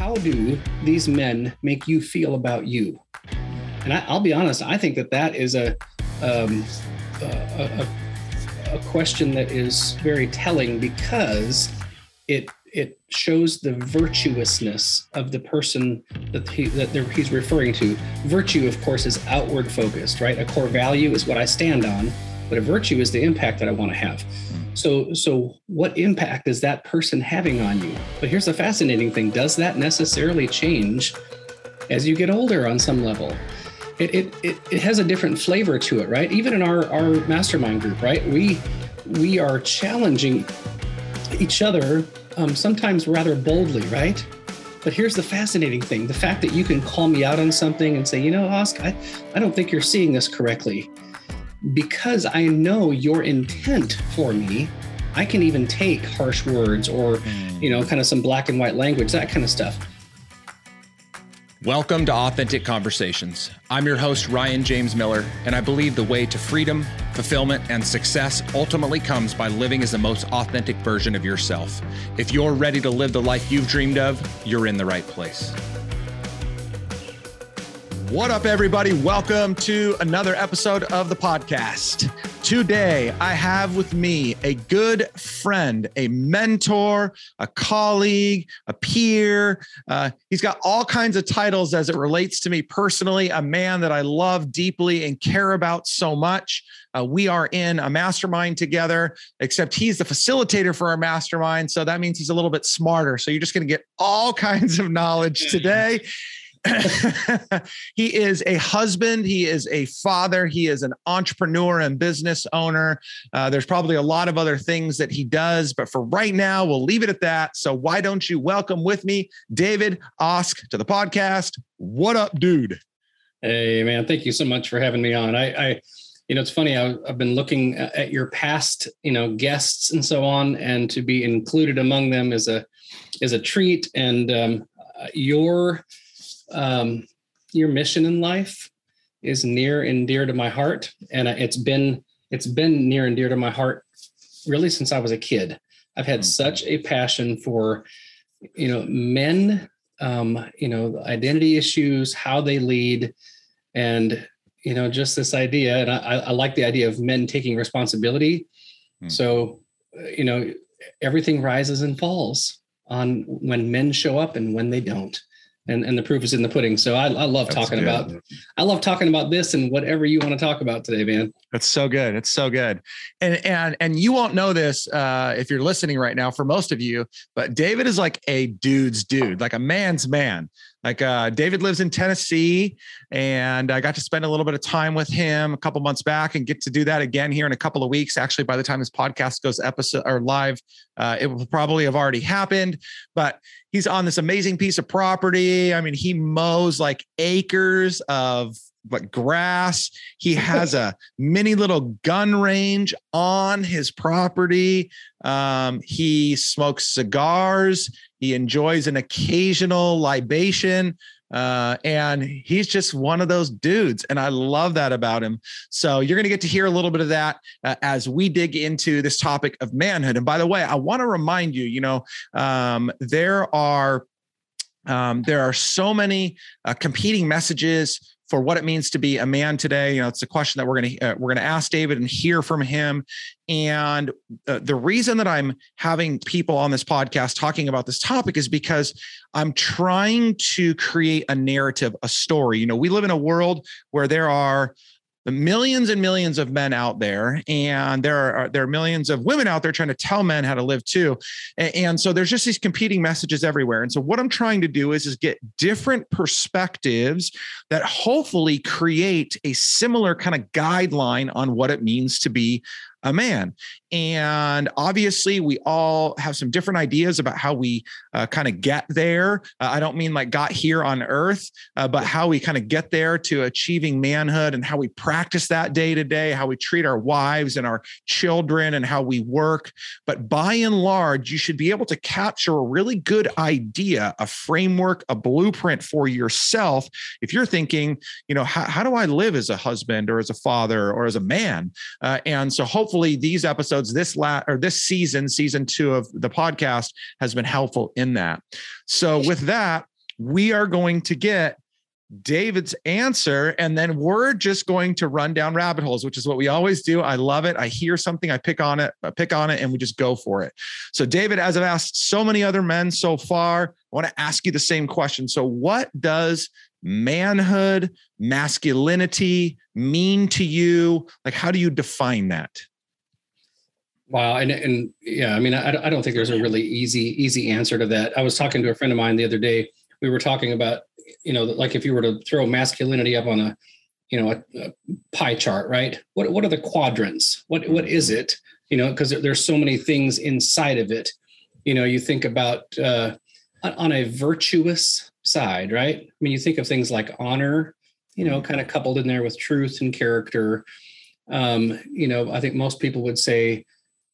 how do these men make you feel about you? And I, will be honest, I think that that is a, um, a, a, a question that is very telling because it it shows the virtuousness of the person that he that he's referring to. Virtue, of course, is outward focused, right? A core value is what I stand on, but a virtue is the impact that I want to have. So, so what impact is that person having on you? But here's the fascinating thing: does that necessarily change as you get older on some level? It, it, it, it has a different flavor to it, right? Even in our, our mastermind group, right? We we are challenging each other um, sometimes rather boldly, right? But here's the fascinating thing the fact that you can call me out on something and say, you know, Oscar, I, I don't think you're seeing this correctly because I know your intent for me, I can even take harsh words or, hmm. you know, kind of some black and white language, that kind of stuff. Welcome to Authentic Conversations. I'm your host, Ryan James Miller, and I believe the way to freedom, fulfillment, and success ultimately comes by living as the most authentic version of yourself. If you're ready to live the life you've dreamed of, you're in the right place. What up, everybody? Welcome to another episode of the podcast. Today, I have with me a good friend, a mentor, a colleague, a peer. Uh, he's got all kinds of titles as it relates to me personally, a man that I love deeply and care about so much. Uh, we are in a mastermind together, except he's the facilitator for our mastermind. So that means he's a little bit smarter. So you're just going to get all kinds of knowledge today. he is a husband. He is a father. He is an entrepreneur and business owner. Uh, there's probably a lot of other things that he does, but for right now, we'll leave it at that. So why don't you welcome with me David Ask to the podcast? What up, dude? Hey, man. Thank you so much for having me on. I, I you know, it's funny. I, have been looking at your past, you know, guests and so on, and to be included among them is a is a treat. And um, your um, your mission in life is near and dear to my heart, and it's been it's been near and dear to my heart really since I was a kid. I've had mm-hmm. such a passion for you know men, um, you know identity issues, how they lead, and you know just this idea. And I, I like the idea of men taking responsibility. Mm-hmm. So you know everything rises and falls on when men show up and when they don't and and the proof is in the pudding. So I, I love That's talking good. about I love talking about this and whatever you want to talk about today, man. That's so good. It's so good. And and and you won't know this uh, if you're listening right now. For most of you, but David is like a dude's dude, like a man's man. Like uh, David lives in Tennessee, and I got to spend a little bit of time with him a couple months back, and get to do that again here in a couple of weeks. Actually, by the time this podcast goes episode or live, uh, it will probably have already happened. But he's on this amazing piece of property. I mean, he mows like acres of but grass. He has a mini little gun range on his property. Um, he smokes cigars. He enjoys an occasional libation. Uh, and he's just one of those dudes. And I love that about him. So you're going to get to hear a little bit of that uh, as we dig into this topic of manhood. And by the way, I want to remind you, you know, um, there are um, there are so many uh, competing messages for what it means to be a man today. You know, it's a question that we're going to uh, we're going to ask David and hear from him. And uh, the reason that I'm having people on this podcast talking about this topic is because I'm trying to create a narrative, a story. You know, we live in a world where there are the millions and millions of men out there and there are there are millions of women out there trying to tell men how to live too and, and, so there's just these competing messages everywhere and so what i'm trying to do is is get different perspectives that hopefully create a similar kind of guideline on what it means to be a man. And obviously, we all have some different ideas about how we uh, kind of get there. Uh, I don't mean like got here on earth, uh, but how we kind of get there to achieving manhood and how we practice that day to day, how we treat our wives and our children and how we work. But by and large, you should be able to capture a really good idea, a framework, a blueprint for yourself. If you're thinking, you know, how, how do I live as a husband or as a father or as a man? Uh, and so hopefully, hopefully these episodes this last or this season season two of the podcast has been helpful in that so with that we are going to get David's answer, and then we're just going to run down rabbit holes, which is what we always do. I love it. I hear something, I pick on it, I pick on it, and we just go for it. So, David, as I've asked so many other men so far, I want to ask you the same question. So, what does manhood, masculinity mean to you? Like, how do you define that? Wow, and and yeah, I mean, I, I don't think there's a really easy easy answer to that. I was talking to a friend of mine the other day. We were talking about you know, like if you were to throw masculinity up on a, you know, a, a pie chart, right? What what are the quadrants? What what is it? You know, because there's so many things inside of it. You know, you think about uh, on a virtuous side, right? I mean, you think of things like honor, you know, kind of coupled in there with truth and character. Um, you know, I think most people would say,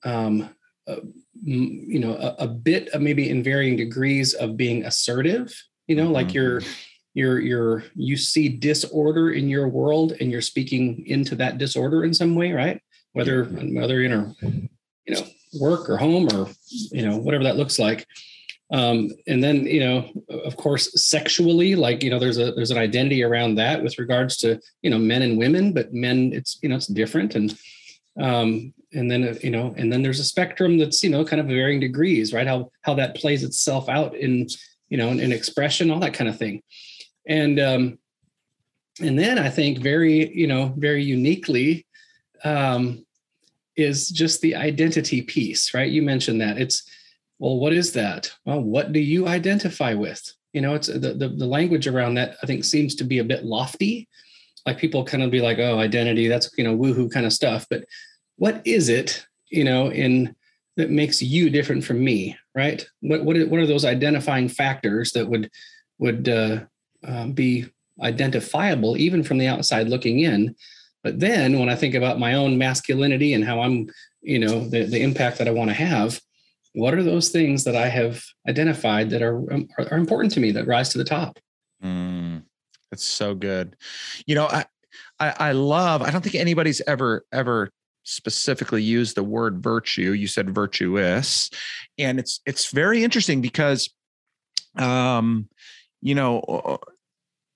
um, uh, you know, a, a bit of maybe in varying degrees of being assertive. You know, mm-hmm. like you're you're you're you see disorder in your world and you're speaking into that disorder in some way right whether whether in a you know work or home or you know whatever that looks like um, and then you know of course sexually like you know there's a there's an identity around that with regards to you know men and women but men it's you know it's different and um and then uh, you know and then there's a spectrum that's you know kind of varying degrees right how how that plays itself out in you know in, in expression all that kind of thing and um, and then I think very you know very uniquely um, is just the identity piece, right? You mentioned that it's well, what is that? Well, what do you identify with? You know, it's the, the, the language around that I think seems to be a bit lofty. Like people kind of be like, oh, identity, that's you know, woohoo kind of stuff. But what is it, you know, in that makes you different from me, right? What what what are those identifying factors that would would uh, um, be identifiable even from the outside looking in. But then when I think about my own masculinity and how I'm, you know, the, the impact that I want to have, what are those things that I have identified that are, um, are, are important to me that rise to the top? Mm, that's so good. You know, I, I, I love, I don't think anybody's ever, ever specifically use the word virtue. You said virtuous. And it's, it's very interesting because, um, you know,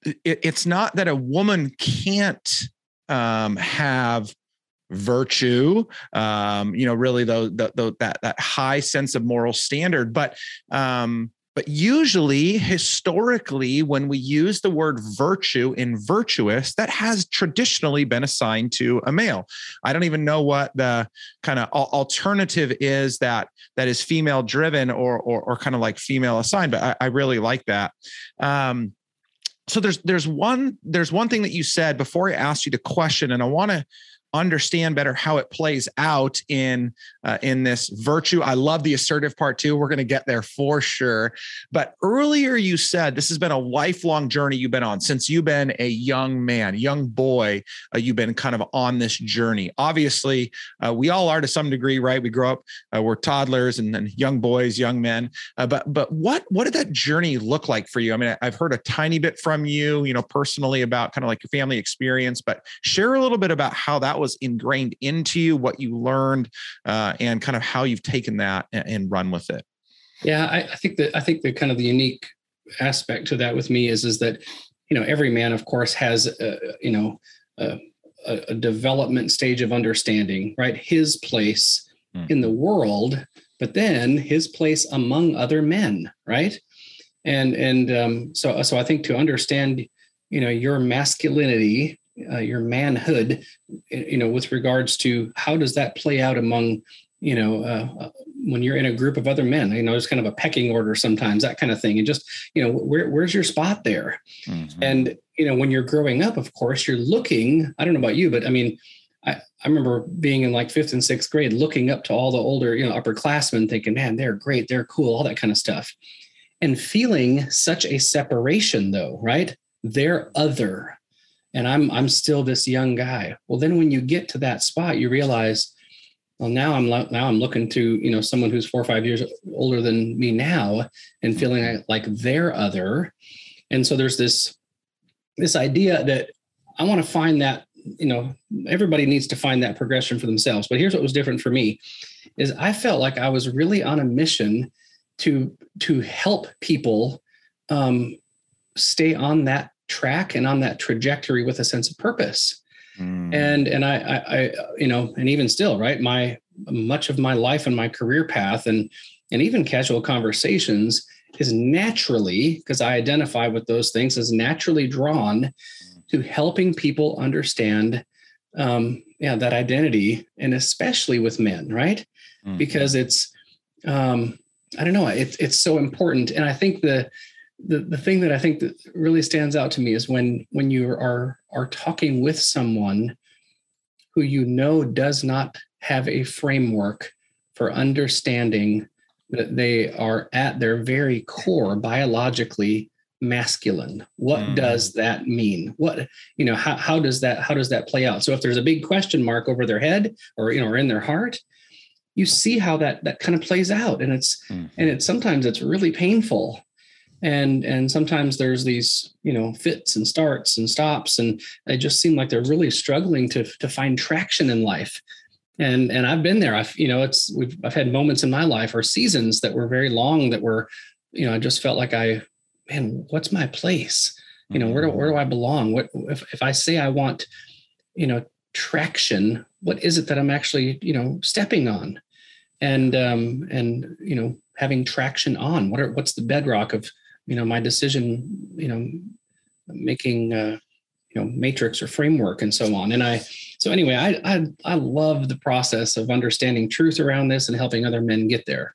it, it's not that a woman can't um, have virtue um you know really though the, the, that that high sense of moral standard but um but usually historically when we use the word virtue in virtuous that has traditionally been assigned to a male. I don't even know what the kind of alternative is that that is female driven or or, or kind of like female assigned but I, I really like that. Um so there's there's one there's one thing that you said before I asked you the question, and I want to understand better how it plays out in uh, in this virtue. I love the assertive part too. We're going to get there for sure. But earlier you said this has been a lifelong journey you've been on since you've been a young man, young boy. Uh, you've been kind of on this journey. Obviously, uh, we all are to some degree, right? We grow up, uh, we're toddlers and then young boys, young men. Uh, but but what what did that journey look like for you? I mean, I've heard a tiny bit from you, you know, personally about kind of like your family experience, but share a little bit about how that was ingrained into you, what you learned, uh, and kind of how you've taken that and, and run with it. Yeah, I, I, think that I think the kind of the unique aspect to that with me is is that you know every man, of course, has a, you know a, a development stage of understanding, right? His place mm. in the world, but then his place among other men, right? And and um, so so I think to understand, you know, your masculinity uh, your manhood, you know, with regards to how does that play out among, you know, uh, uh, when you're in a group of other men, you know, there's kind of a pecking order sometimes, that kind of thing. And just, you know, where, where's your spot there? Mm-hmm. And, you know, when you're growing up, of course, you're looking, I don't know about you, but I mean, I, I remember being in like fifth and sixth grade, looking up to all the older, you know, upperclassmen thinking, man, they're great. They're cool, all that kind of stuff. And feeling such a separation though, right? They're other and I'm I'm still this young guy. Well, then when you get to that spot, you realize, well, now I'm now I'm looking to you know someone who's four or five years older than me now, and feeling like they're other, and so there's this this idea that I want to find that you know everybody needs to find that progression for themselves. But here's what was different for me, is I felt like I was really on a mission to to help people um, stay on that track and on that trajectory with a sense of purpose. Mm. And and I, I I you know and even still right my much of my life and my career path and and even casual conversations is naturally because I identify with those things is naturally drawn to helping people understand um, yeah that identity and especially with men right mm-hmm. because it's um, I don't know it's it's so important and I think the the the thing that I think that really stands out to me is when when you are are talking with someone who you know does not have a framework for understanding that they are at their very core biologically masculine what mm. does that mean what you know how, how does that how does that play out so if there's a big question mark over their head or you know or in their heart you see how that that kind of plays out and it's mm. and it's sometimes it's really painful and and sometimes there's these you know fits and starts and stops and they just seem like they're really struggling to to find traction in life. And and i've been there. I've you know it's we've i've had moments in my life or seasons that were very long that were you know i just felt like i man what's my place? You know where do, where do i belong? What if, if i say i want you know traction what is it that i'm actually you know stepping on? And um and you know having traction on what are what's the bedrock of you know my decision you know making uh, you know matrix or framework and so on. And i so anyway I, I i love the process of understanding truth around this and helping other men get there.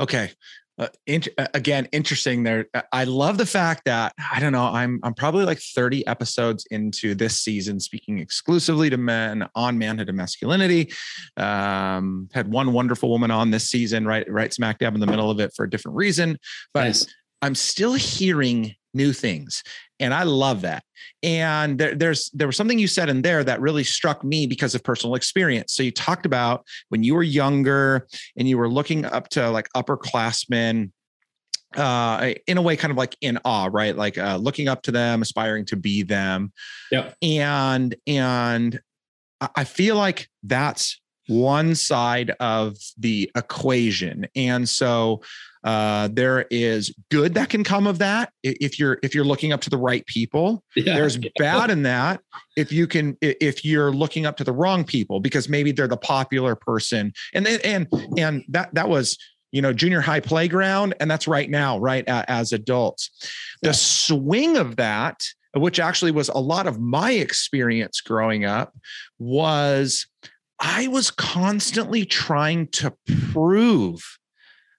Okay. Uh, in, uh, again interesting there. Uh, i love the fact that i don't know i'm i'm probably like 30 episodes into this season speaking exclusively to men on manhood and masculinity. Um had one wonderful woman on this season right right smack dab in the middle of it for a different reason. But nice. I'm still hearing new things and i love that. And there, there's there was something you said in there that really struck me because of personal experience. So you talked about when you were younger and you were looking up to like upperclassmen uh in a way kind of like in awe right? Like uh looking up to them aspiring to be them. Yeah and and i feel like that's one side of the equation and so uh, there is good that can come of that if you're if you're looking up to the right people. Yeah. There's bad in that if you can if you're looking up to the wrong people because maybe they're the popular person and and and that that was you know junior high playground and that's right now right as adults. The swing of that which actually was a lot of my experience growing up was I was constantly trying to prove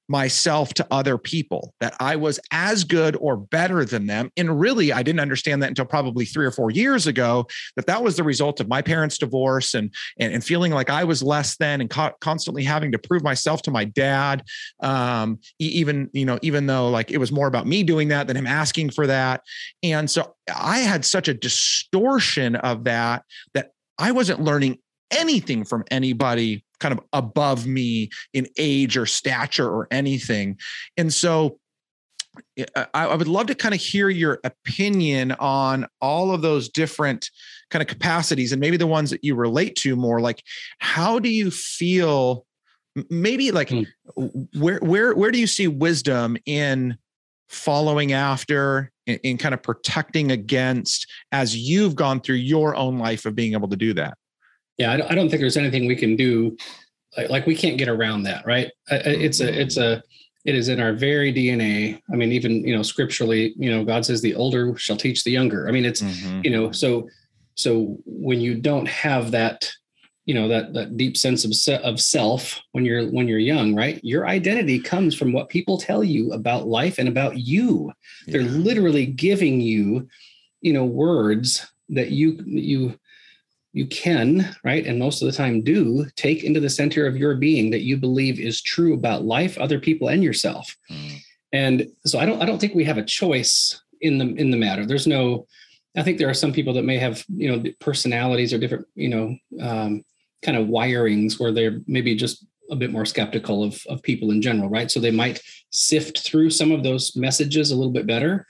myself to other people that I was as good or better than them. And really, I didn't understand that until probably three or four years ago that that was the result of my parents' divorce and and, and feeling like I was less than and co- constantly having to prove myself to my dad. Um, even you know, even though like it was more about me doing that than him asking for that. And so I had such a distortion of that that I wasn't learning anything from anybody kind of above me in age or stature or anything. And so I, I, would love to kind of hear your opinion on all of those different kind of capacities and maybe the ones that you relate to more like how do you feel maybe like mm. where where where do you see wisdom in following after in, in kind of protecting against as you've gone through your own life of being able to do that yeah, I don't, think there's anything we can do. Like, we can't get around that, right? It's a, it's a, it is in our very DNA. I mean, even you know, scripturally, you know, God says the older shall teach the younger. I mean, it's mm-hmm. you know, so so when you don't have that, you know, that that deep sense of se- of self when you're when you're young, right? Your identity comes from what people tell you about life and about you. Yeah. They're literally giving you, you know, words that you you you can, right, and most of the time do, take into the center of your being that you believe is true about life, other people, and yourself. Mm. And so I don't I don't think we have a choice in the in the matter. There's no I think there are some people that may have, you know, personalities or different, you know, um, kind of wirings where they're maybe just a bit more skeptical of, of people in general, right? So they might sift through some of those messages a little bit better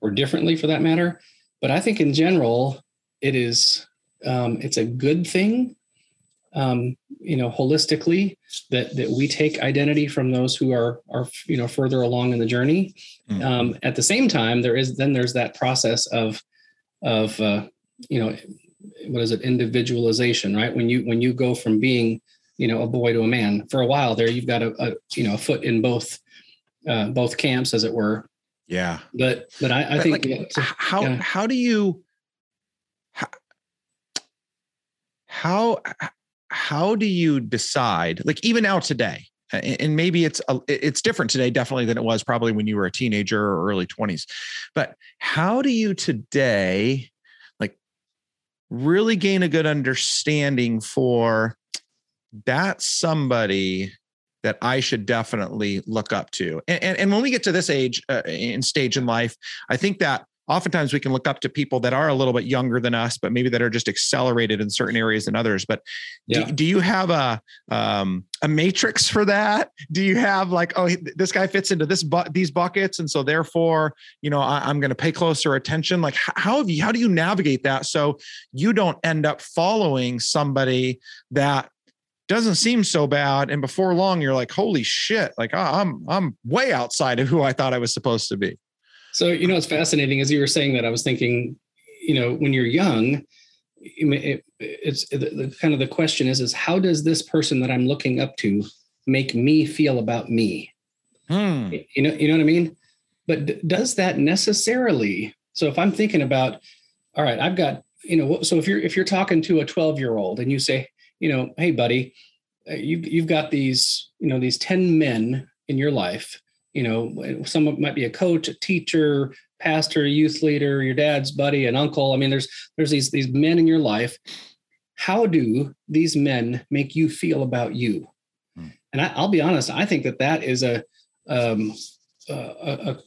or differently for that matter. But I think in general, it is um, it's a good thing um, you know, holistically, that that we take identity from those who are are you know further along in the journey. Mm-hmm. Um, at the same time, there is then there's that process of of uh, you know what is it individualization, right? When you when you go from being you know a boy to a man for a while there, you've got a, a you know a foot in both uh, both camps, as it were. Yeah, but but I, I think like, how yeah. how do you how, how how do you decide like even now today and maybe it's a, it's different today definitely than it was probably when you were a teenager or early 20s but how do you today like really gain a good understanding for that somebody that I should definitely look up to. And, and, and when we get to this age uh, in stage in life, I think that oftentimes we can look up to people that are a little bit younger than us, but maybe that are just accelerated in certain areas than others. But yeah. do, do, you have a um, a matrix for that? Do you have like, oh, this guy fits into this bu- these buckets, and so therefore, you know, I, am going to pay closer attention? Like, how have you? How do you navigate that so you don't end up following somebody that doesn't seem so bad and before long you're like holy shit like i'm i'm way outside of who i thought i was supposed to be so, you know, it's fascinating as you were saying that, I was thinking, you know, when you're young, it, it's the, the, kind of the question is, is how does this person that I'm looking up to make me feel about me? Hmm. You know, you know what I mean? But d- does that necessarily? So if I'm thinking about, all right, I've got, you know, so if you're, if you're talking to a 12 year old and you say, you know, Hey buddy, uh, you've, you've got these, you know, these 10 men in your life you know, someone might be a coach, a teacher, pastor, youth leader, your dad's buddy, an uncle. I mean, there's there's these these men in your life. How do these men make you feel about you? Hmm. And I, will be honest, I think that that is a um, a, a,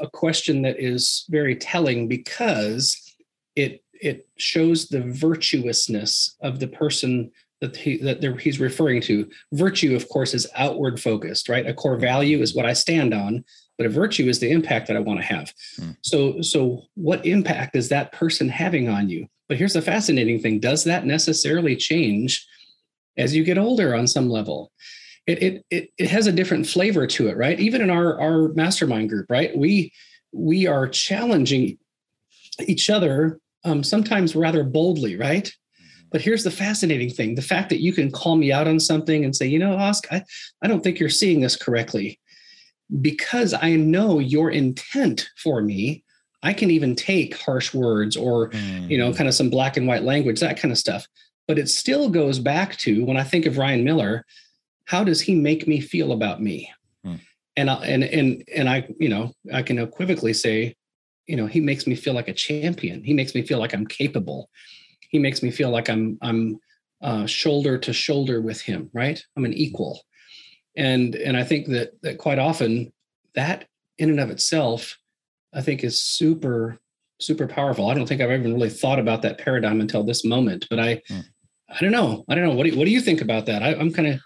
a question that is very telling because it it shows the virtuousness of the person that he that he's referring to. Virtue, of course, is outward focused, right? A core value is what I stand on, but a virtue is the impact that I want to have. Hmm. So, so what impact is that person having on you? But here's the fascinating thing: does that necessarily change as you get older on some level? It it it, it has a different flavor to it, right? Even in our our mastermind group, right? We we are challenging each other um, sometimes rather boldly, right? But here's the fascinating thing the fact that you can call me out on something and say, you know, Ask, I, I don't think you're seeing this correctly. Because I know your intent for me, I can even take harsh words or, mm. you know, mm. kind of some black and white language, that kind of stuff. But it still goes back to when I think of Ryan Miller, how does he make me feel about me? Mm. And, I, and, and, and I, you know, I can equivocally say, you know, he makes me feel like a champion. He makes me feel like I'm capable he makes me feel like I'm I'm uh, shoulder to shoulder with him, right? I'm an equal, and and I think that that quite often that in and of itself, I think is super super powerful. I don't think I've even really thought about that paradigm until this moment, but I hmm. I don't know. I don't know. What do you, what do you think about that? I, I'm kind of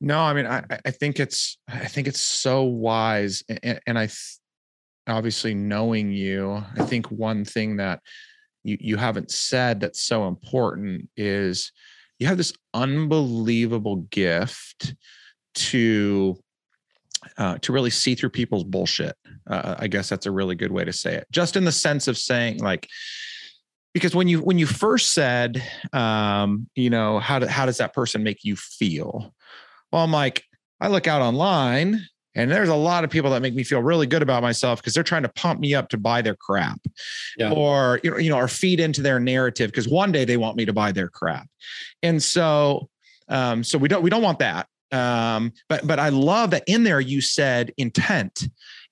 no. I mean, I I think it's I think it's so wise, and, and I obviously knowing you, I think one thing that you you haven't said that's so important is you have this unbelievable gift to uh, to really see through people's bullshit. Uh, I guess that's a really good way to say it. Just in the sense of saying like, because when you when you first said, um, you know, how do, how does that person make you feel? Well, I'm like, I look out online and there's a lot of people that make me feel really good about myself because they're trying to pump me up to buy their crap yeah. or, you know, or feed into their narrative because one day they want me to buy their crap. And so, um, so we don't, we don't want that. Um, but, but I love that in there you said intent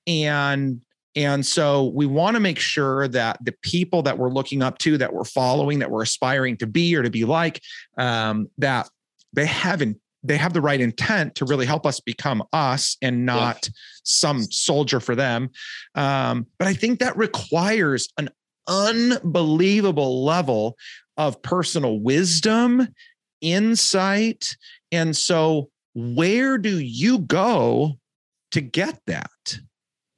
and, and so we want to make sure that the people that we're looking up to, that we're following, that we're aspiring to be or to be like, um, that they have in, they have the right intent to really help us become us and not some soldier for them. Um, but I think that requires an unbelievable level of personal wisdom, insight. And so, where do you go to get that?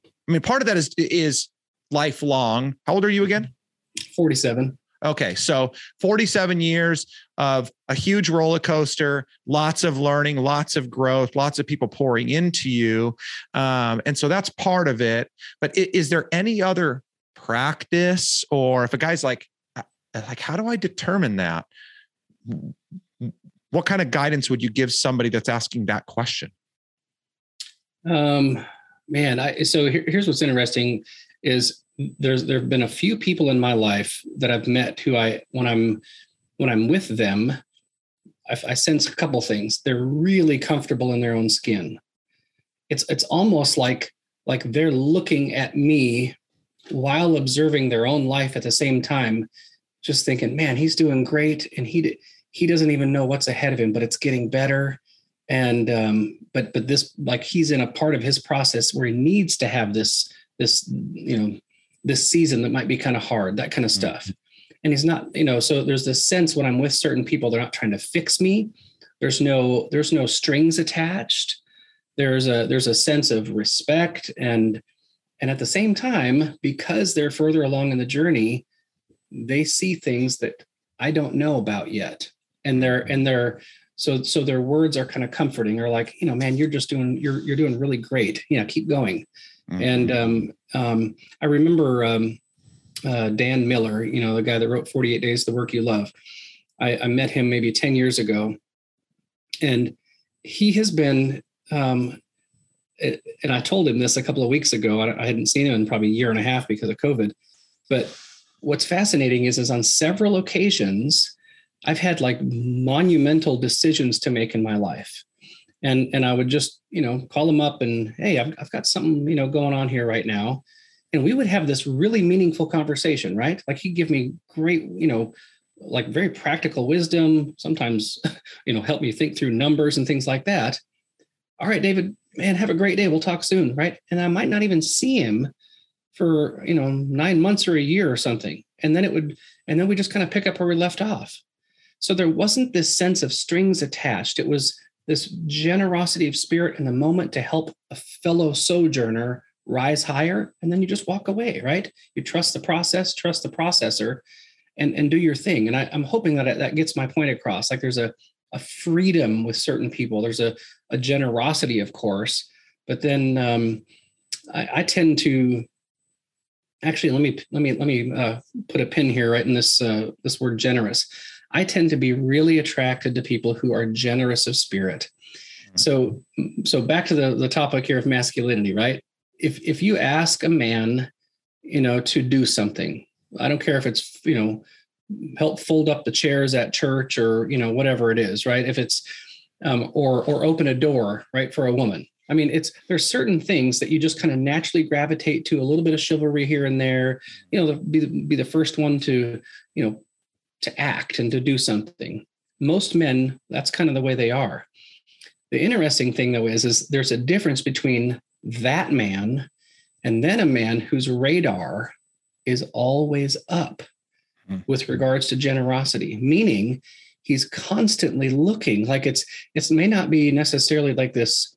I mean, part of that is is lifelong. How old are you again? 47. Okay, so 47 years of a huge roller coaster, lots of learning, lots of growth, lots of people pouring into you. Um, and so that's part of it. But is there any other practice or if a guy's like, uh, like, how do I determine that? What kind of guidance would you give somebody that's asking that question? Um, man, I, so here, here's what's interesting is there's there have been a few people in my life that I've met who I when I'm when I'm with them, I, I sense a couple things. They're really comfortable in their own skin. It's it's almost like like they're looking at me while observing their own life at the same time, just thinking, man, he's doing great, and he he doesn't even know what's ahead of him, but it's getting better. And um, but but this like he's in a part of his process where he needs to have this this you know this season that might be kind of hard, that kind of stuff. Mm-hmm. And he's not, you know, so there's this sense when I'm with certain people, they're not trying to fix me. There's no, there's no strings attached. There's a there's a sense of respect and and at the same time, because they're further along in the journey, they see things that I don't know about yet. And they're and they're so so their words are kind of comforting or like, you know, man, you're just doing you're you're doing really great. You know, keep going. Mm-hmm. And um, um, I remember um, uh, Dan Miller, you know, the guy that wrote 48 Days, The Work You Love. I, I met him maybe 10 years ago. And he has been, um, and I told him this a couple of weeks ago. I, hadn't seen him in probably a year and a half because of COVID. But what's fascinating is, is on several occasions, I've had like monumental decisions to make in my life and and I would just you know call them up and hey I've, I've got something you know going on here right now and we would have this really meaningful conversation right? Like he'd give me great you know like very practical wisdom sometimes you know help me think through numbers and things like that. All right david man have a great day. We'll talk soon right? And i might not even see him for you know nine months or a year or something. And then it would and then we just kind of pick up where we left off. So there wasn't this sense of strings attached. It was this generosity of spirit in the moment to help a fellow sojourner rise higher and then you just walk away right you trust the process trust the processor and and do your thing and I, am hoping that that gets my point across like there's a a freedom with certain people there's a, a generosity of course but then um, I, I, tend to actually let me let me let me uh, put a pin here right in this uh, this word generous I tend to be really attracted to people who are generous of spirit. Mm-hmm. So, so back to the, the topic here of masculinity, right? If if you ask a man, you know, to do something, I don't care if it's you know, help fold up the chairs at church or you know whatever it is, right? If it's um, or or open a door, right, for a woman. I mean, it's there's certain things that you just kind of naturally gravitate to. A little bit of chivalry here and there. You know, be the, be the first one to you know to act and to do something. Most men, that's kind of the way they are. The interesting thing though is, is there's a difference between that man and then a man whose radar is always up hmm. with regards to generosity, meaning he's constantly looking like it's it may not be necessarily like this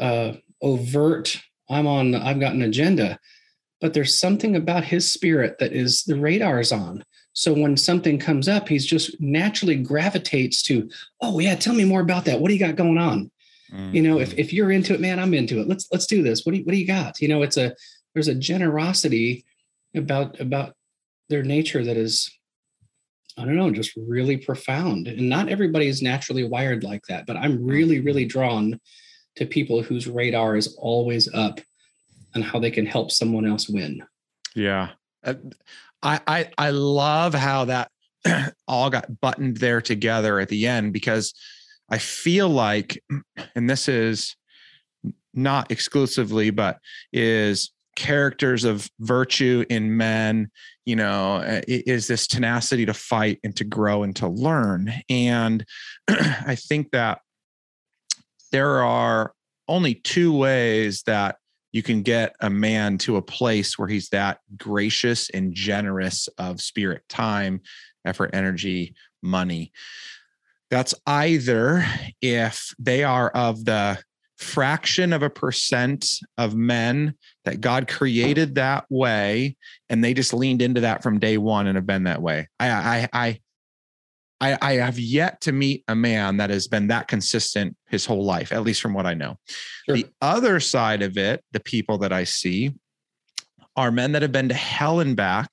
uh, overt i'm on i've got an agenda but there's something about his spirit that is the radar's on so when something comes up, he's just naturally gravitates to, oh yeah, tell me more about that. What do you got going on? Mm-hmm. You know, if, mm-hmm. if you're into it, man, I'm into it. Let's let's do this. What do you what do you got? You know, it's a there's a generosity about about their nature that is I don't know, just really profound. And not everybody is naturally wired like that, but I'm really, really mm-hmm. drawn to people whose radar is always up on how they can help someone else win. Yeah. Uh, I, I I love how that all got buttoned there together at the end because I feel like, and this is not exclusively, but is characters of virtue in men you know uh, is this tenacity to fight and to grow and to learn and i think that there are only two ways that you can get a man to a place where he's that gracious and generous of spirit, time, effort, energy, money. That's either if they are of the fraction of a percent of men that God created that way and they just leaned into that from day one and have been that way. I I I I, I have yet to meet a man that has been that consistent his whole life, at least from what I know. Sure. The other side of it, the people that I see are men that have been to hell and back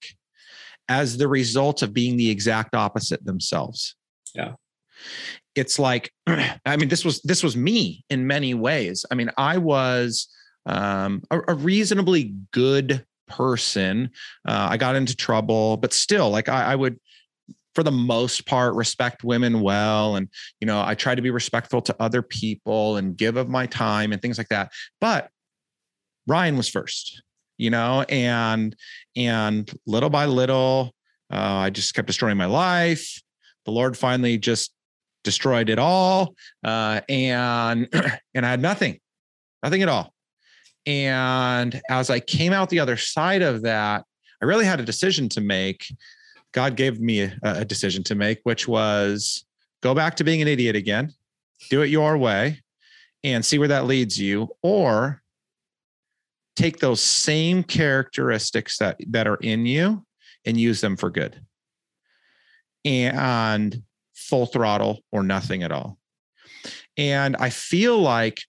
as the result of being the exact opposite themselves. Yeah. It's like, I mean, this was this was me in many ways. I mean, I was um, a, a reasonably good person. Uh, I got into trouble, but still, like I, I would for the most part respect women well and you know i try to be respectful to other people and give of my time and things like that but ryan was first you know and and little by little uh, i just kept destroying my life the lord finally just destroyed it all uh, and and i had nothing nothing at all. And as i came out the other side of that i really had a decision to make. God gave me a, a decision to make, which was go back to being an idiot again, do it your way, and see where that leads you, or take those same characteristics that that are in you and use them for good. And full throttle or nothing at all. And i feel like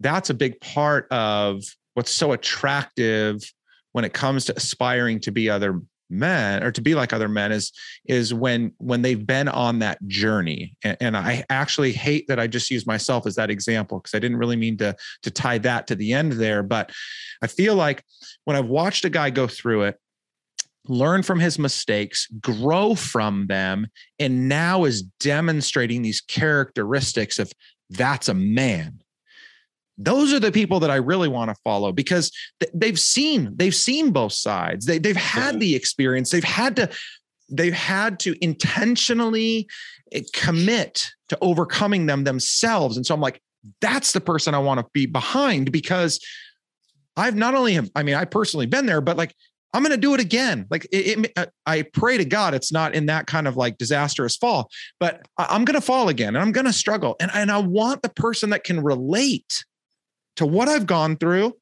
that's a big part of what's so attractive when it comes to aspiring to be other men or to be like other men is is when when they've been on that journey. And, and i actually hate that i just use myself as that example because i didn't really mean to to tie that to the end there but i feel like when i've watched a guy go through it learn from his mistakes grow from them and now is demonstrating these characteristics of that's a man those are the people that I really want to follow because they've seen they've seen both sides. They they've had the experience. They've had to they've had to intentionally eh, commit to overcoming them themselves. And so I'm like, that's the person I want to be behind because I've not only have I mean I personally been there, but like I'm going to do it again. Like it, it, uh, I pray to God, it's not in that kind of like disastrous fall, but I'm going to fall again and I'm going to struggle. And, and I want the person that can relate to what I've gone through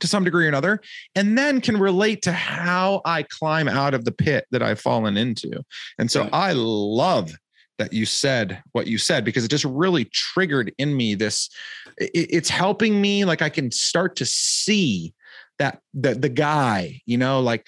to some degree or another, and then can relate to how I climb out of the pit that I've fallen into. And so I love that you said what you said because it just really triggered in me this it's helping me like I can start to see that the the guy, you know, like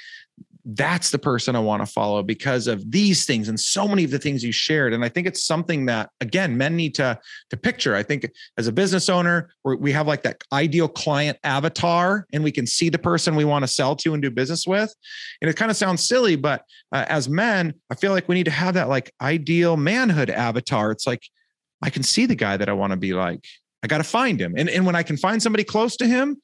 that's the person I want to follow because of these things and so many of the things you shared. And I think it's something that again, men need to to picture. I think as a business owner, we have like that ideal client avatar, and we can see the person we want to sell to and do business with. And it kind of sounds silly, but uh, as men, I feel like we need to have that like ideal manhood avatar. It's like I can see the guy that I want to be like. I got to find him, and and when I can find somebody close to him,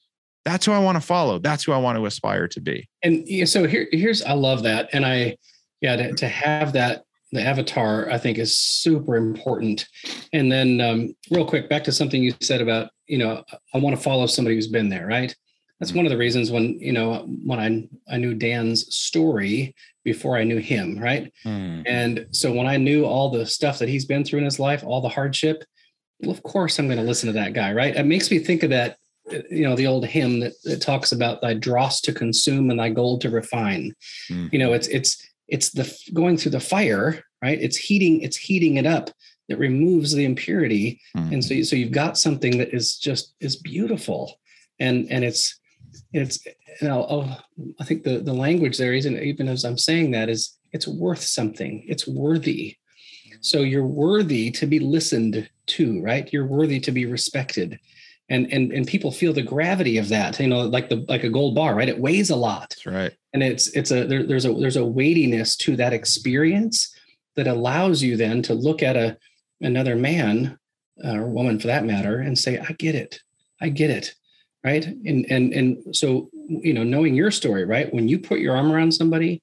that's who I want to follow. That's who I want to aspire to be. And yeah, so here, here's I love that, and I, yeah, to, to have that the avatar I think is super important. And then um, real quick, back to something you said about you know I want to follow somebody who's been there, right? That's mm-hmm. one of the reasons when you know when I I knew Dan's story before I knew him, right? Mm. And so when I knew all the stuff that he's been through in his life, all the hardship, well, of course I'm going to listen to that guy, right? It makes me think of that you know the old hymn that, that talks about thy dross to consume and thy gold to refine. Mm. you know it's it's it's the going through the fire right? It's heating it's heating it up that removes the impurity. Mm. and so so you've got something that is just is beautiful. And and it's it's you know oh, i think the the language there isn't even as i'm saying that is it's worth something. It's worthy. So you're worthy to be listened to right? You're worthy to be respected and and and people feel the gravity of that you know like the like a gold bar right? It weighs a lot. That's right. And it's it's a there, there's a there's a weightiness to that experience that allows you then to look at a another man uh, or woman for that matter and say i get it. I get it. Right? And and and so you know knowing your story right? When you put your arm around somebody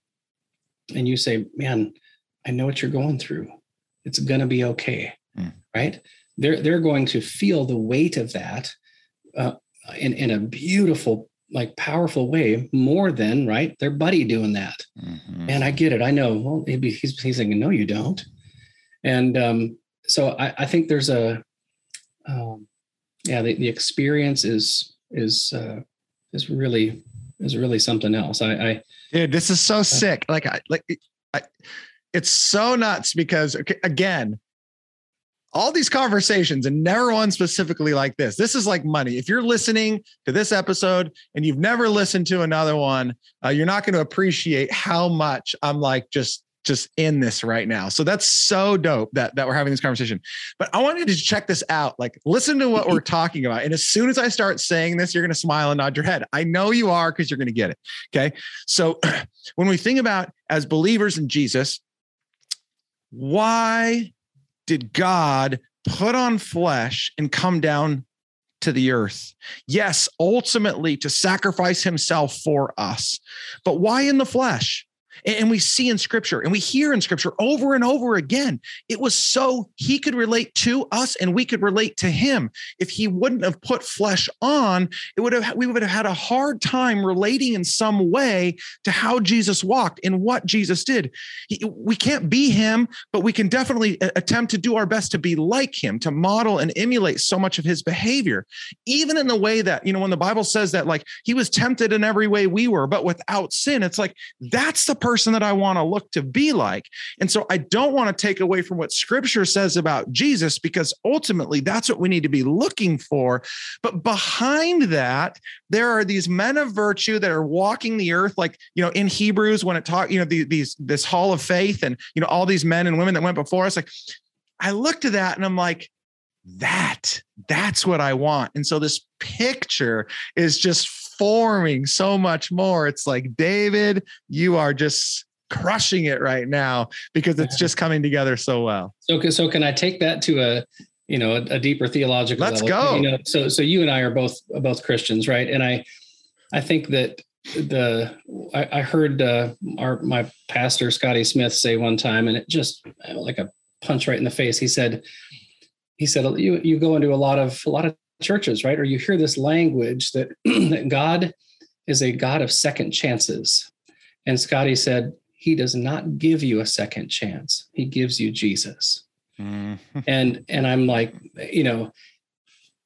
and you say man i know what you're going through. It's going to be okay. Mm. right? They're they're going to feel the weight of that uh, in in a beautiful like powerful way more than right their buddy doing that mm-hmm. and i get it i know well maybe he's, he's thinking no you don't and um, so I, I think there's a um, yeah the, the experience is is uh, is really is really something else. I, I dude, this is so sick. Like I like I, it's so nuts because again, all these conversations and never one specifically like this. This is like money. If you're listening to this episode and you've never listened to another one, uh, you're not going to appreciate how much I'm like just just in this right now. So that's so dope that that we're having this conversation. But I wanted to check this out. Like listen to what we're talking about. And as soon as I start saying this, you're going to smile and nod your head. I know you are because you're going to get it. Okay? So when we think about as believers in Jesus, why did God put on flesh and come down to the earth. Yes, ultimately to sacrifice himself for us. But why in the flesh? And we see in scripture and we hear in scripture over and over again, it was so he could relate to us and we could relate to him. If he wouldn't have put flesh on, it would have we would have had a hard time relating in some way to how Jesus walked and what Jesus did. We can't be him, but we can definitely uh, attempt to do our best to be like him, to model and emulate so much of his behavior. Even in the way that, you know, when the Bible says that like he was tempted in every way we were, but without sin, it's like that's the person that I want to look to be like. And so I don't want to take away from what scripture says about Jesus because ultimately that's what we need to be looking for. But behind that, there are these men of virtue that are walking the earth, like, you know, in Hebrews, when it talk, you know, the, these, this hall of faith and, you know, all these men and women that went before us, like, I look to that and I'm like, that that's what i want and so this picture is just forming so much more it's like david you are just crushing it right now because it's just coming together so well. So, so can I take that to a, you know, a, a deeper theological Let's level? go. You know, so, so you and I are both, both Christians, right? And I, I think that the, I, I heard uh, our, my pastor, Scotty Smith say one time, and it just like a punch right in the face. He said, he said, you, you go into a lot of, a lot of churches, right? Or you hear this language that, that God is a God of second chances. And Scotty said, he does not give you a second chance. He gives you Jesus. Mm-hmm. And and I'm like, you know,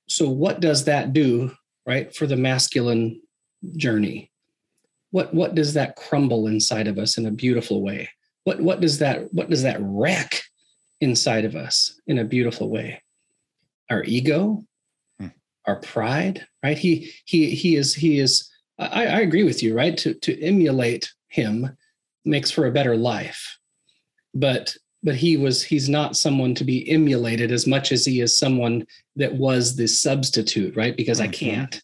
so what does that do, right, for the masculine journey? What what does that crumble inside of us in a beautiful way? What what does that what does that wreck inside of us in a beautiful way? Our ego. Our pride, right? He he he is he is I, I agree with you, right? To to emulate him makes for a better life but but he was he's not someone to be emulated as much as he is someone that was the substitute right because mm-hmm. i can't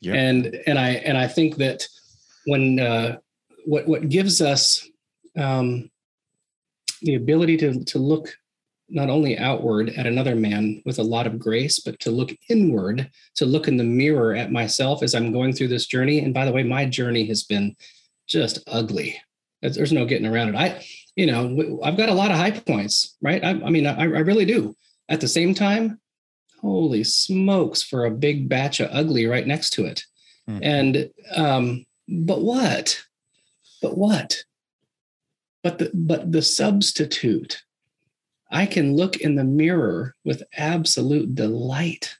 yep. and and i and i think that when uh what what gives us um the ability to to look not only outward at another man with a lot of grace but to look inward to look in the mirror at myself as i'm going through this journey and by the way my journey has been just ugly there's no getting around it. I, you know, I've got a lot of high points, right? I, I mean, I, I really do. At the same time, holy smokes, for a big batch of ugly right next to it. Mm-hmm. And, um, but what? But what? But the but the substitute, I can look in the mirror with absolute delight.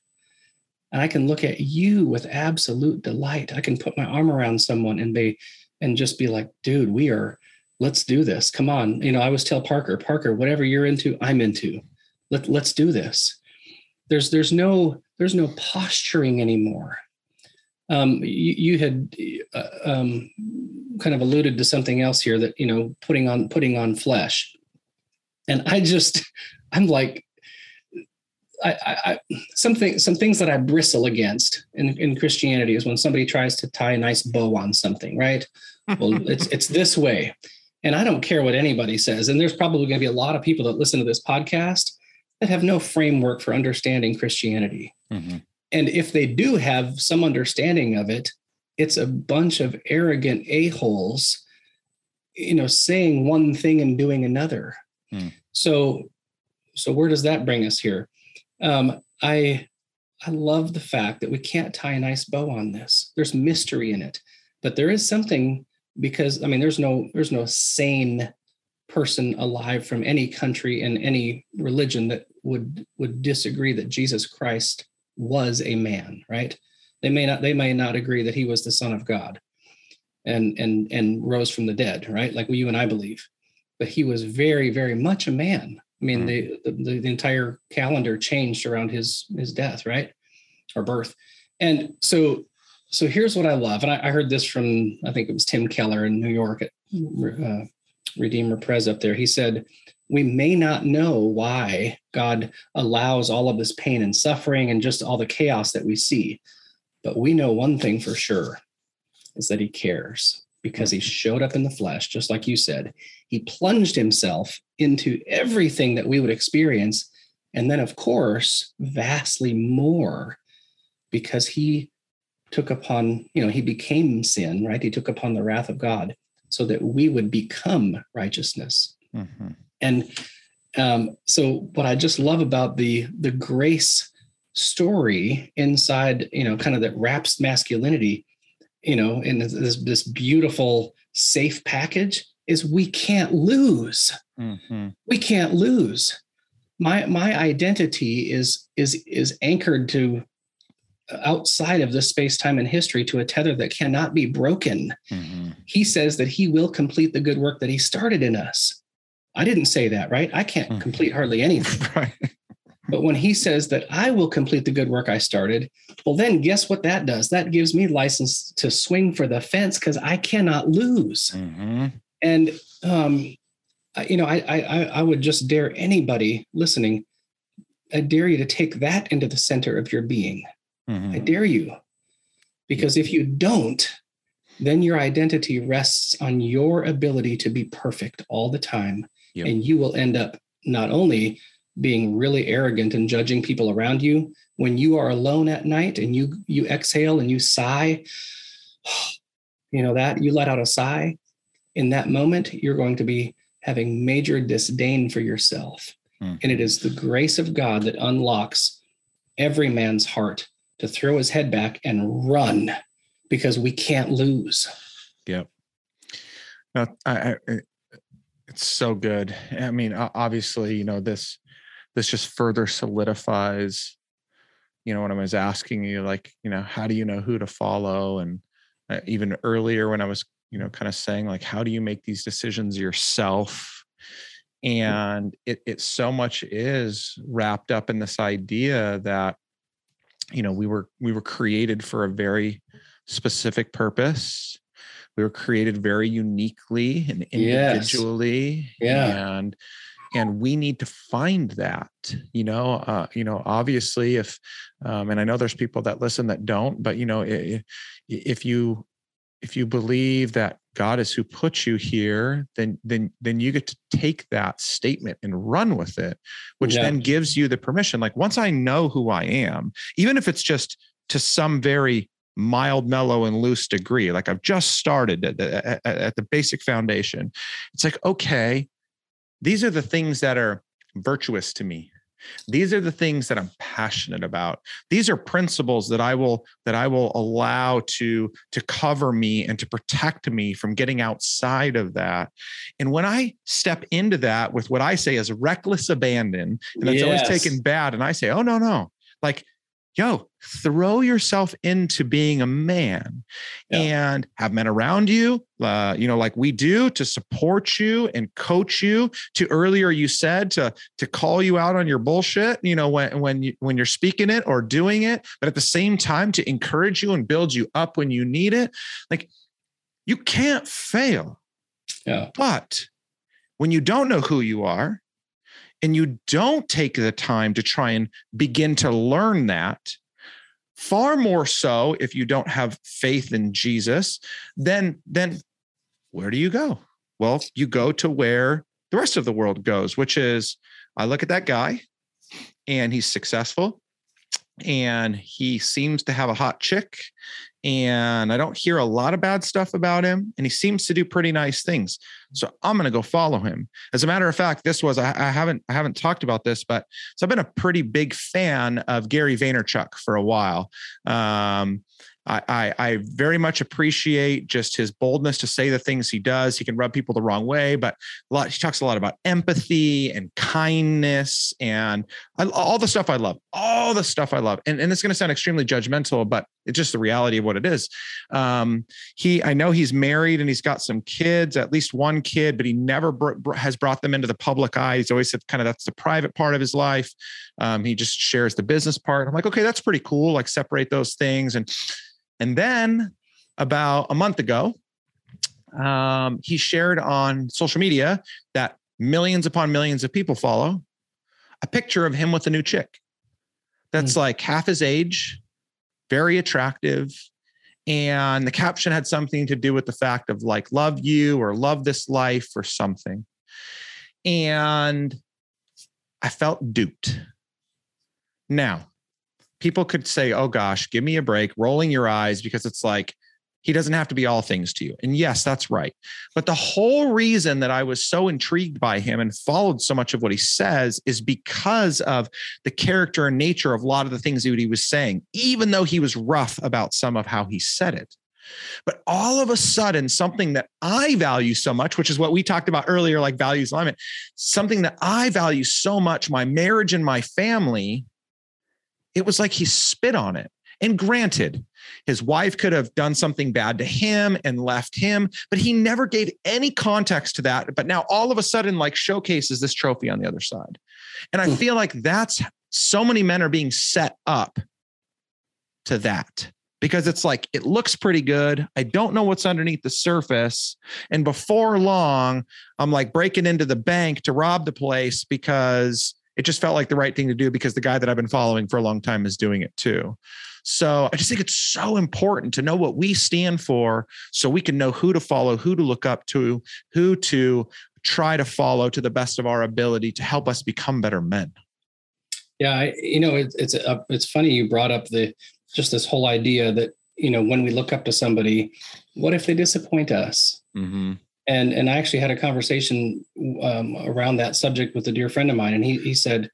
And I can look at you with absolute delight. I can put my arm around someone and they and just be like, dude, we are, let's do this. Come on. You know, I always tell Parker, Parker, whatever you're into, I'm into. Let, let's do this. There's there's no there's no posturing anymore. Um, you, you had uh, um, kind of alluded to something else here that you know putting on putting on flesh, and I just I'm like I, I, something some things that I bristle against in, in Christianity is when somebody tries to tie a nice bow on something, right? Well, it's it's this way. And I don't care what anybody says. And there's probably going to be a lot of people that listen to this podcast that have no framework for understanding Christianity. Mm-hmm. And if they do have some understanding of it, it's a bunch of arrogant a-holes, you know, saying one thing and doing another. Mm. So so where does that bring us here? Um, I I love the fact that we can't tie a nice bow on this. There's mystery in it, but there is something because I mean, there's no there's no sane person alive from any country and any religion that would would disagree that Jesus Christ was a man, right? They may not they may not agree that he was the son of God and and and rose from the dead, right? Like you and I believe. But he was very, very much a man. I mean, mm. the, the the entire calendar changed around his his death, right? Or birth. And so so here's what I love. And I, I heard this from I think it was Tim Keller in New York at uh, Redeemer Pres up there. He said, we may not know why God allows all of this pain and suffering and just all the chaos that we see. But we know one thing for sure is that he cares because he showed up in the flesh, just like you said. He plunged himself into everything that we would experience. And then, of course, vastly more because he took upon, you know, he became sin, right? He took upon the wrath of God so that we would become righteousness. Mm-hmm. And um, so, what I just love about the the grace story inside, you know, kind of that wraps masculinity, you know, in this this beautiful safe package is we can't lose. Mm-hmm. We can't lose. My my identity is is is anchored to outside of this space time and history to a tether that cannot be broken. Mm-hmm. He says that he will complete the good work that he started in us. I didn't say that, right? I can't mm-hmm. complete hardly anything. right. But when he says that I will complete the good work I started, well, then guess what that does? That gives me license to swing for the fence because I cannot lose. Mm-hmm. And um, you know, I, I I would just dare anybody listening, I dare you to take that into the center of your being. Mm-hmm. I dare you. Because if you don't, then your identity rests on your ability to be perfect all the time. Yep. And you will end up not only being really arrogant and judging people around you when you are alone at night and you you exhale and you sigh you know that you let out a sigh in that moment you're going to be having major disdain for yourself mm. and it is the grace of god that unlocks every man's heart to throw his head back and run because we can't lose. Yep. No, I, I, it's so good. I mean, obviously, you know this this just further solidifies, you know, when I was asking you, like, you know, how do you know who to follow? And uh, even earlier when I was, you know, kind of saying like, how do you make these decisions yourself? And it it so much is wrapped up in this idea that you know we were we were created for a very specific purpose we were created very uniquely and individually yes. yeah and and we need to find that you know uh, you know obviously if um, and i know there's people that listen that don't but you know if, if you if you believe that God is who put you here, then then then you get to take that statement and run with it, which yeah. then gives you the permission. Like once I know who I am, even if it's just to some very mild, mellow, and loose degree, like I've just started at the, at, at the basic foundation, it's like okay, these are the things that are virtuous to me. These are the things that i'm passionate about. These are principles that i will that i will allow to to cover me and to protect me from getting outside of that. And when i step into that with what i say is reckless abandon and it's yes. always taken bad and i say oh no no. Like yo, throw yourself into being a man yeah. and have men around you, uh, you know, like we do to support you and coach you. To earlier, you said to to call you out on your bullshit, you know, when when you when you're speaking it or doing it, but at the same time to encourage you and build you up when you need it. Like you can't fail. Yeah. But when you don't know who you are, and you don't take the time to try and begin to learn that, far more so if you don't have faith in Jesus, then then where do you go? Well, you go to where the rest of the world goes, which is I look at that guy and he's successful and he seems to have a hot chick and I don't hear a lot of bad stuff about him. And he seems to do pretty nice things. So I'm going to go follow him. As a matter of fact, this was I, I, haven't I haven't talked about this, but so I've been a pretty big fan of Gary Vaynerchuk for a while. Um, I, I, I very much appreciate just his boldness to say the things he does. He can rub people the wrong way, but a lot, he talks a lot about empathy and kindness and I, all the stuff I love, all the stuff I love. And, and it's going to sound extremely judgmental, but it's just the reality of what it is. Um, he, I know he's married and he's got some kids, at least one kid, but he never br- has brought them into the public eye. He's always said kind of that's the private part of his life. Um, he just shares the business part. I'm like, okay, that's pretty cool. Like separate those things. And and then about a month ago, um, he shared on social media that millions upon millions of people follow a picture of him with a new chick that's mm. like half his age, very attractive. And the caption had something to do with the fact of like, love you or love this life or something. And I felt duped. Now, people could say, oh gosh, give me a break, rolling your eyes because it's like, he doesn't have to be all things to you. And yes, that's right. But the whole reason that I was so intrigued by him and followed so much of what he says is because of the character and nature of a lot of the things that he was saying, even though he was rough about some of how he said it. But all of a sudden, something that I value so much, which is what we talked about earlier, like values alignment, something that I value so much, my marriage and my family, it was like he spit on it. And granted, his wife could have done something bad to him and left him, but he never gave any context to that. But now all of a sudden, like showcases this trophy on the other side. And I hmm. feel like that's so many men are being set up to that because it's like it looks pretty good. I don't know what's underneath the surface. And before long, I'm like breaking into the bank to rob the place because it just felt like the right thing to do because the guy that I've been following for a long time is doing it too. So I just think it's so important to know what we stand for so we can know who to follow, who to look up to, who to try to follow to the best of our ability to help us become better men. Yeah, I, you know, it, it's uh, it's funny you brought up the just this whole idea that you know when we look up to somebody, what if they disappoint us? Mm-hmm. And and I actually had a conversation um, around that subject with a dear friend of mine, and he he said,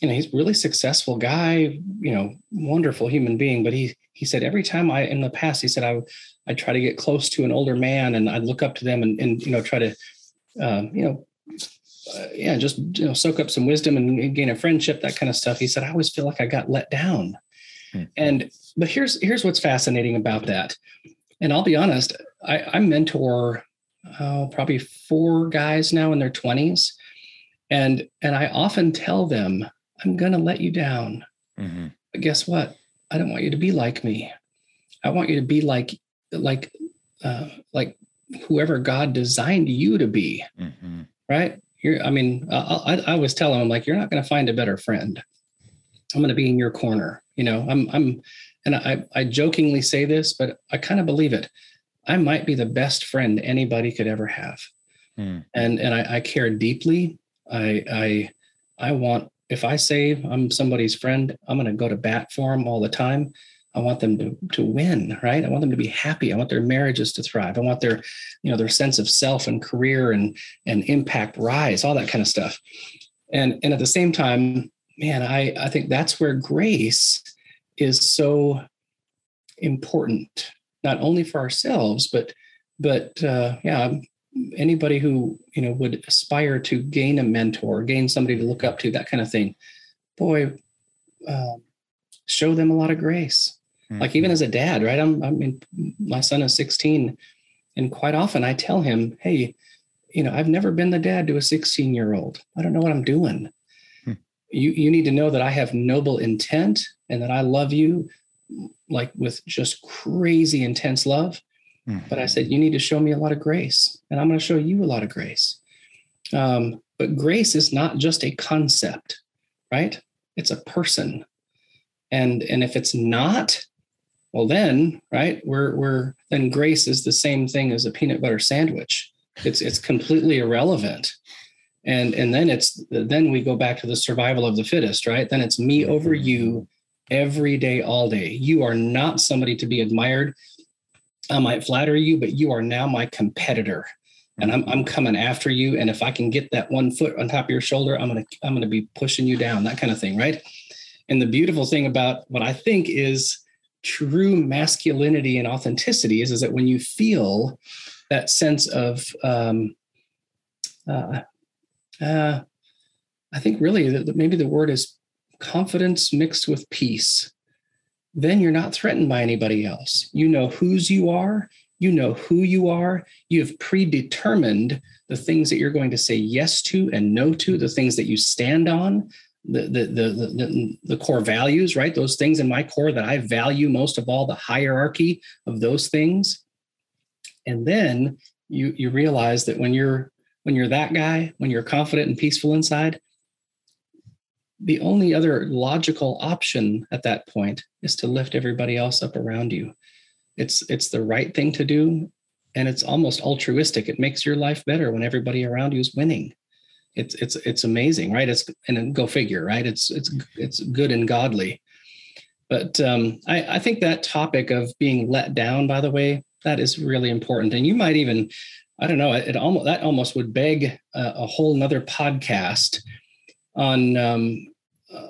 you know, he's really successful guy, you know, wonderful human being. But he he said every time I in the past, he said I I try to get close to an older man and I'd look up to them and and you know try to um, you know uh, yeah just you know soak up some wisdom and gain a friendship that kind of stuff. He said I always feel like I got let down. Mm-hmm. And but here's here's what's fascinating about that. And I'll be honest, I, I mentor uh, probably four guys now in their 20s and and i often tell them I'm going to let you down. Mm-hmm. But guess what? I don't want you to be like me. I want you to be like, like, uh, like whoever God designed you to be. Mm-hmm. Right. You're, I mean, I, I, I was telling him like, you're not going to find a better friend. I'm going to be in your corner. You know, I'm, I'm, and I, I jokingly say this, but I kind of believe it. I might be the best friend anybody could ever have. Mm. And, and I, I care deeply. I, I, I want if I say I'm somebody's friend, I'm going to go to bat for them all the time. I want them to, to win, right? I want them to be happy. I want their marriages to thrive. I want their, you know, their sense of self and career and and impact rise, all that kind of stuff. And and at the same time, man, I I think that's where grace is so important, not only for ourselves, but but uh, yeah, anybody who you know would aspire to gain a mentor gain somebody to look up to that kind of thing boy uh, show them a lot of grace. Mm-hmm. like even as a dad right? I'm i mean my son is 16 and quite often i tell him hey you know i've never been the dad to a 16 year old i don't know what i'm doing. Hmm. you you need to know that i have noble intent and that i love you like with just crazy intense love but I said, you need to show me a lot of grace, and I'm going to show you a lot of grace. Um, but grace is not just a concept, right? It's a person. And and if it's not, well then, right, we're we're then grace is the same thing as a peanut butter sandwich. It's it's completely irrelevant. And and then it's then we go back to the survival of the fittest, right? Then it's me over you every day, all day. You are not somebody to be admired. I might flatter you, but you are now my competitor. And I'm, I'm coming after you. And if I can get that one foot on top of your shoulder, I'm gonna I'm gonna be pushing you down, that kind of thing, right? And the beautiful thing about what I think is true masculinity and authenticity is, is that when you feel that sense of um, uh, uh, I think really that maybe the word is confidence mixed with peace then you're not threatened by anybody else. You know whose you are, you know who you are, you have predetermined the things that you're going to say yes to and no to, the things that you stand on, the the the the, core values, right? Those things in my core that I value most of all, the hierarchy of those things. And then you you realize that when you're when you're that guy, when you're confident and peaceful inside, the only other logical option at that point is to lift everybody else up around you. It's it's the right thing to do and it's almost altruistic. It makes your life better when everybody around you is winning. It's it's it's amazing, right? It's and go figure, right? It's it's it's good and godly. But um, I, I think that topic of being let down, by the way, that is really important. And you might even, I don't know, it almost that almost would beg a, a whole nother podcast on um,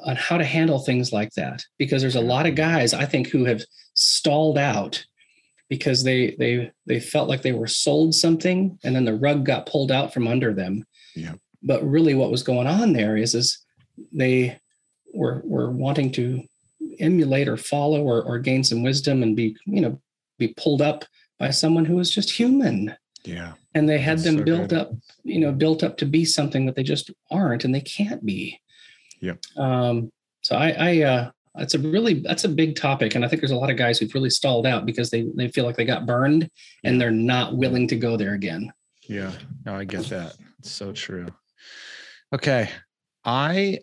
on how to handle things like that because there's a lot of guys I think who have stalled out because they they they felt like they were sold something and then the rug got pulled out from under them. Yeah. But really what was going on there is is they were were wanting to emulate or follow or, or gain some wisdom and be, you know, be pulled up by someone who was just human. Yeah. And they had That's them so built good. up, you know, built up to be something that they just aren't and they can't be. Yeah. Um, so I, I, uh, that's a really that's a big topic, and I think there's a lot of guys who've really stalled out because they they feel like they got burned and they're not willing to go there again. Yeah, no, I get that. It's so true. Okay, I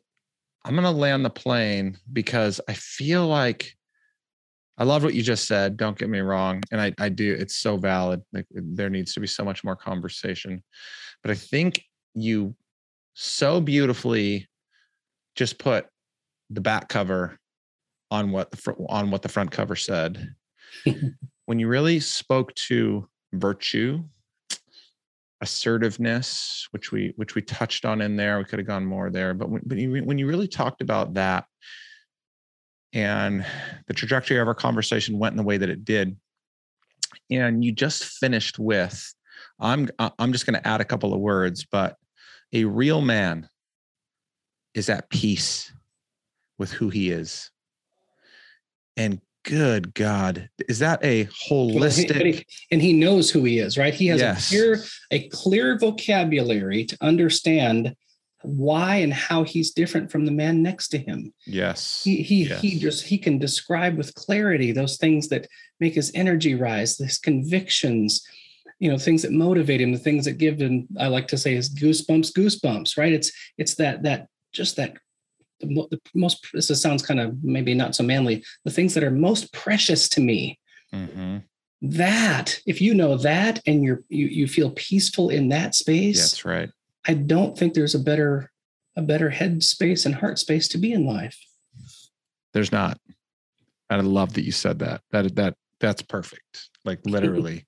I'm gonna land the plane because I feel like I love what you just said. Don't get me wrong, and I I do. It's so valid. Like there needs to be so much more conversation, but I think you so beautifully just put the back cover on what the front on what the front cover said. when you really spoke to virtue, assertiveness, which we which we touched on in there, we could have gone more there, but when, but you, when you really talked about that, and the trajectory of our conversation went in the way that it did, and you just finished with, I'm I'm just going to add a couple of words, but a real man is at peace with who he is. And good God, is that a holistic? He, and he knows who he is, right? He has yes. a clear, a clear vocabulary to understand why and how he's different from the man next to him. Yes. He he yes. he just he can describe with clarity those things that make his energy rise, his convictions, you know things that motivate him the things that give him i like to say is goosebumps goosebumps right it's it's that that just that the, the most this sounds kind of maybe not so manly the things that are most precious to me. Mm-hmm. that if you know that and you're you, you feel peaceful in that space that's right. I don't think there's a better a better head space and heart space to be in life. There's not. I love that you said that. That that that's perfect. Like literally.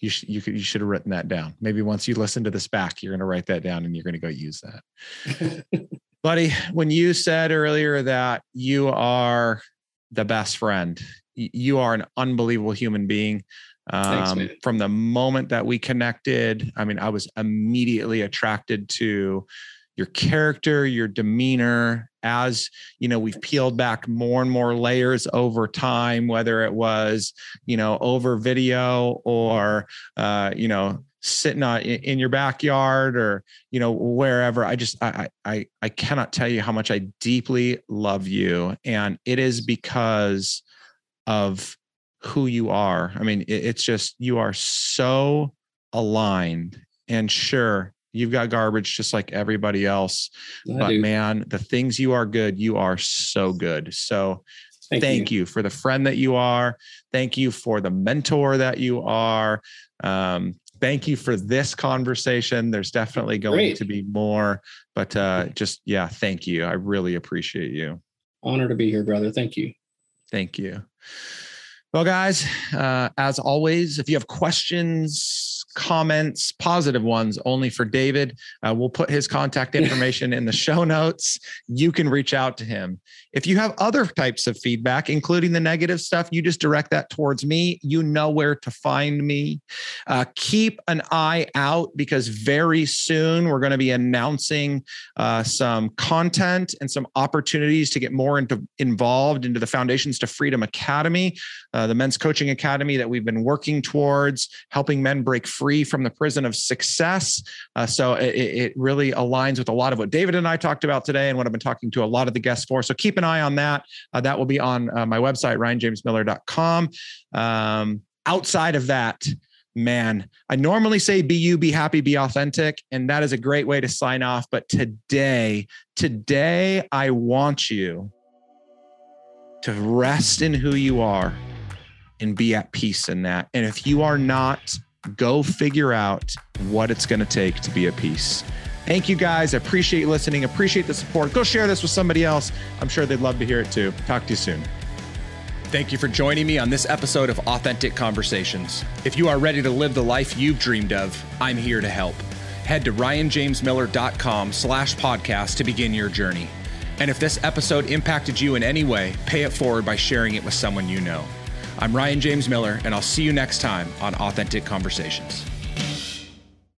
You should you could you should have written that down. Maybe once you listen to this back you're going to write that down and you're going to go use that buddy, when you said earlier that you are the best friend, you are an unbelievable human being. Um, Thanks, from the moment that we connected, I mean, I was immediately attracted to your character, your demeanor. As you know, we've peeled back more and more layers over time, whether it was, you know, over video or, uh, you know, sitting on, in your backyard or you know wherever i just i i i cannot tell you how much i deeply love you and it is because of who you are i mean it's just you are so aligned and sure you've got garbage just like everybody else I but do. man the things you are good you are so good so thank, thank you. you. for the friend that you are thank you for the mentor that you are um, thank you for this conversation. There's definitely going Great. to be more, but uh, just yeah, thank you. I really appreciate you. Honor to be here, brother. Thank you. Thank you. Well, guys, uh, as always, if you have questions, comments, positive ones, only for David. Uh, we'll put his contact information in the show notes. You can reach out to him. If you have other types of feedback, including the negative stuff, you just direct that towards me. You know where to find me. Uh, keep an eye out because very soon we're going to be announcing uh, some content and some opportunities to get more into involved into the Foundations to Freedom Academy, uh, the men's coaching academy that we've been working towards, helping men break free from the prison of success. Uh, so it, it really aligns with a lot of what David and I talked about today and what I've been talking to a lot of the guests for. So keep an eye on that. Uh, that will be on uh, my website, ryanjamesmiller.com. Um, outside of that, man, I normally say be you, be happy, be authentic. And that is a great way to sign off. But today, today, I want you to rest in who you are and be at peace in that. And if you are not, go figure out what it's going to take to be a piece. Thank you guys. I appreciate listening. Appreciate the support. Go share this with somebody else. I'm sure they'd love to hear it too. Talk to you soon. Thank you for joining me on this episode of Authentic Conversations. If you are ready to live the life you've dreamed of, I'm here to help. Head to ryanjamesmiller.com slash podcast to begin your journey. And if this episode impacted you in any way, pay it forward by sharing it with someone you know. I'm Ryan James Miller, and I'll see you next time on Authentic Conversations.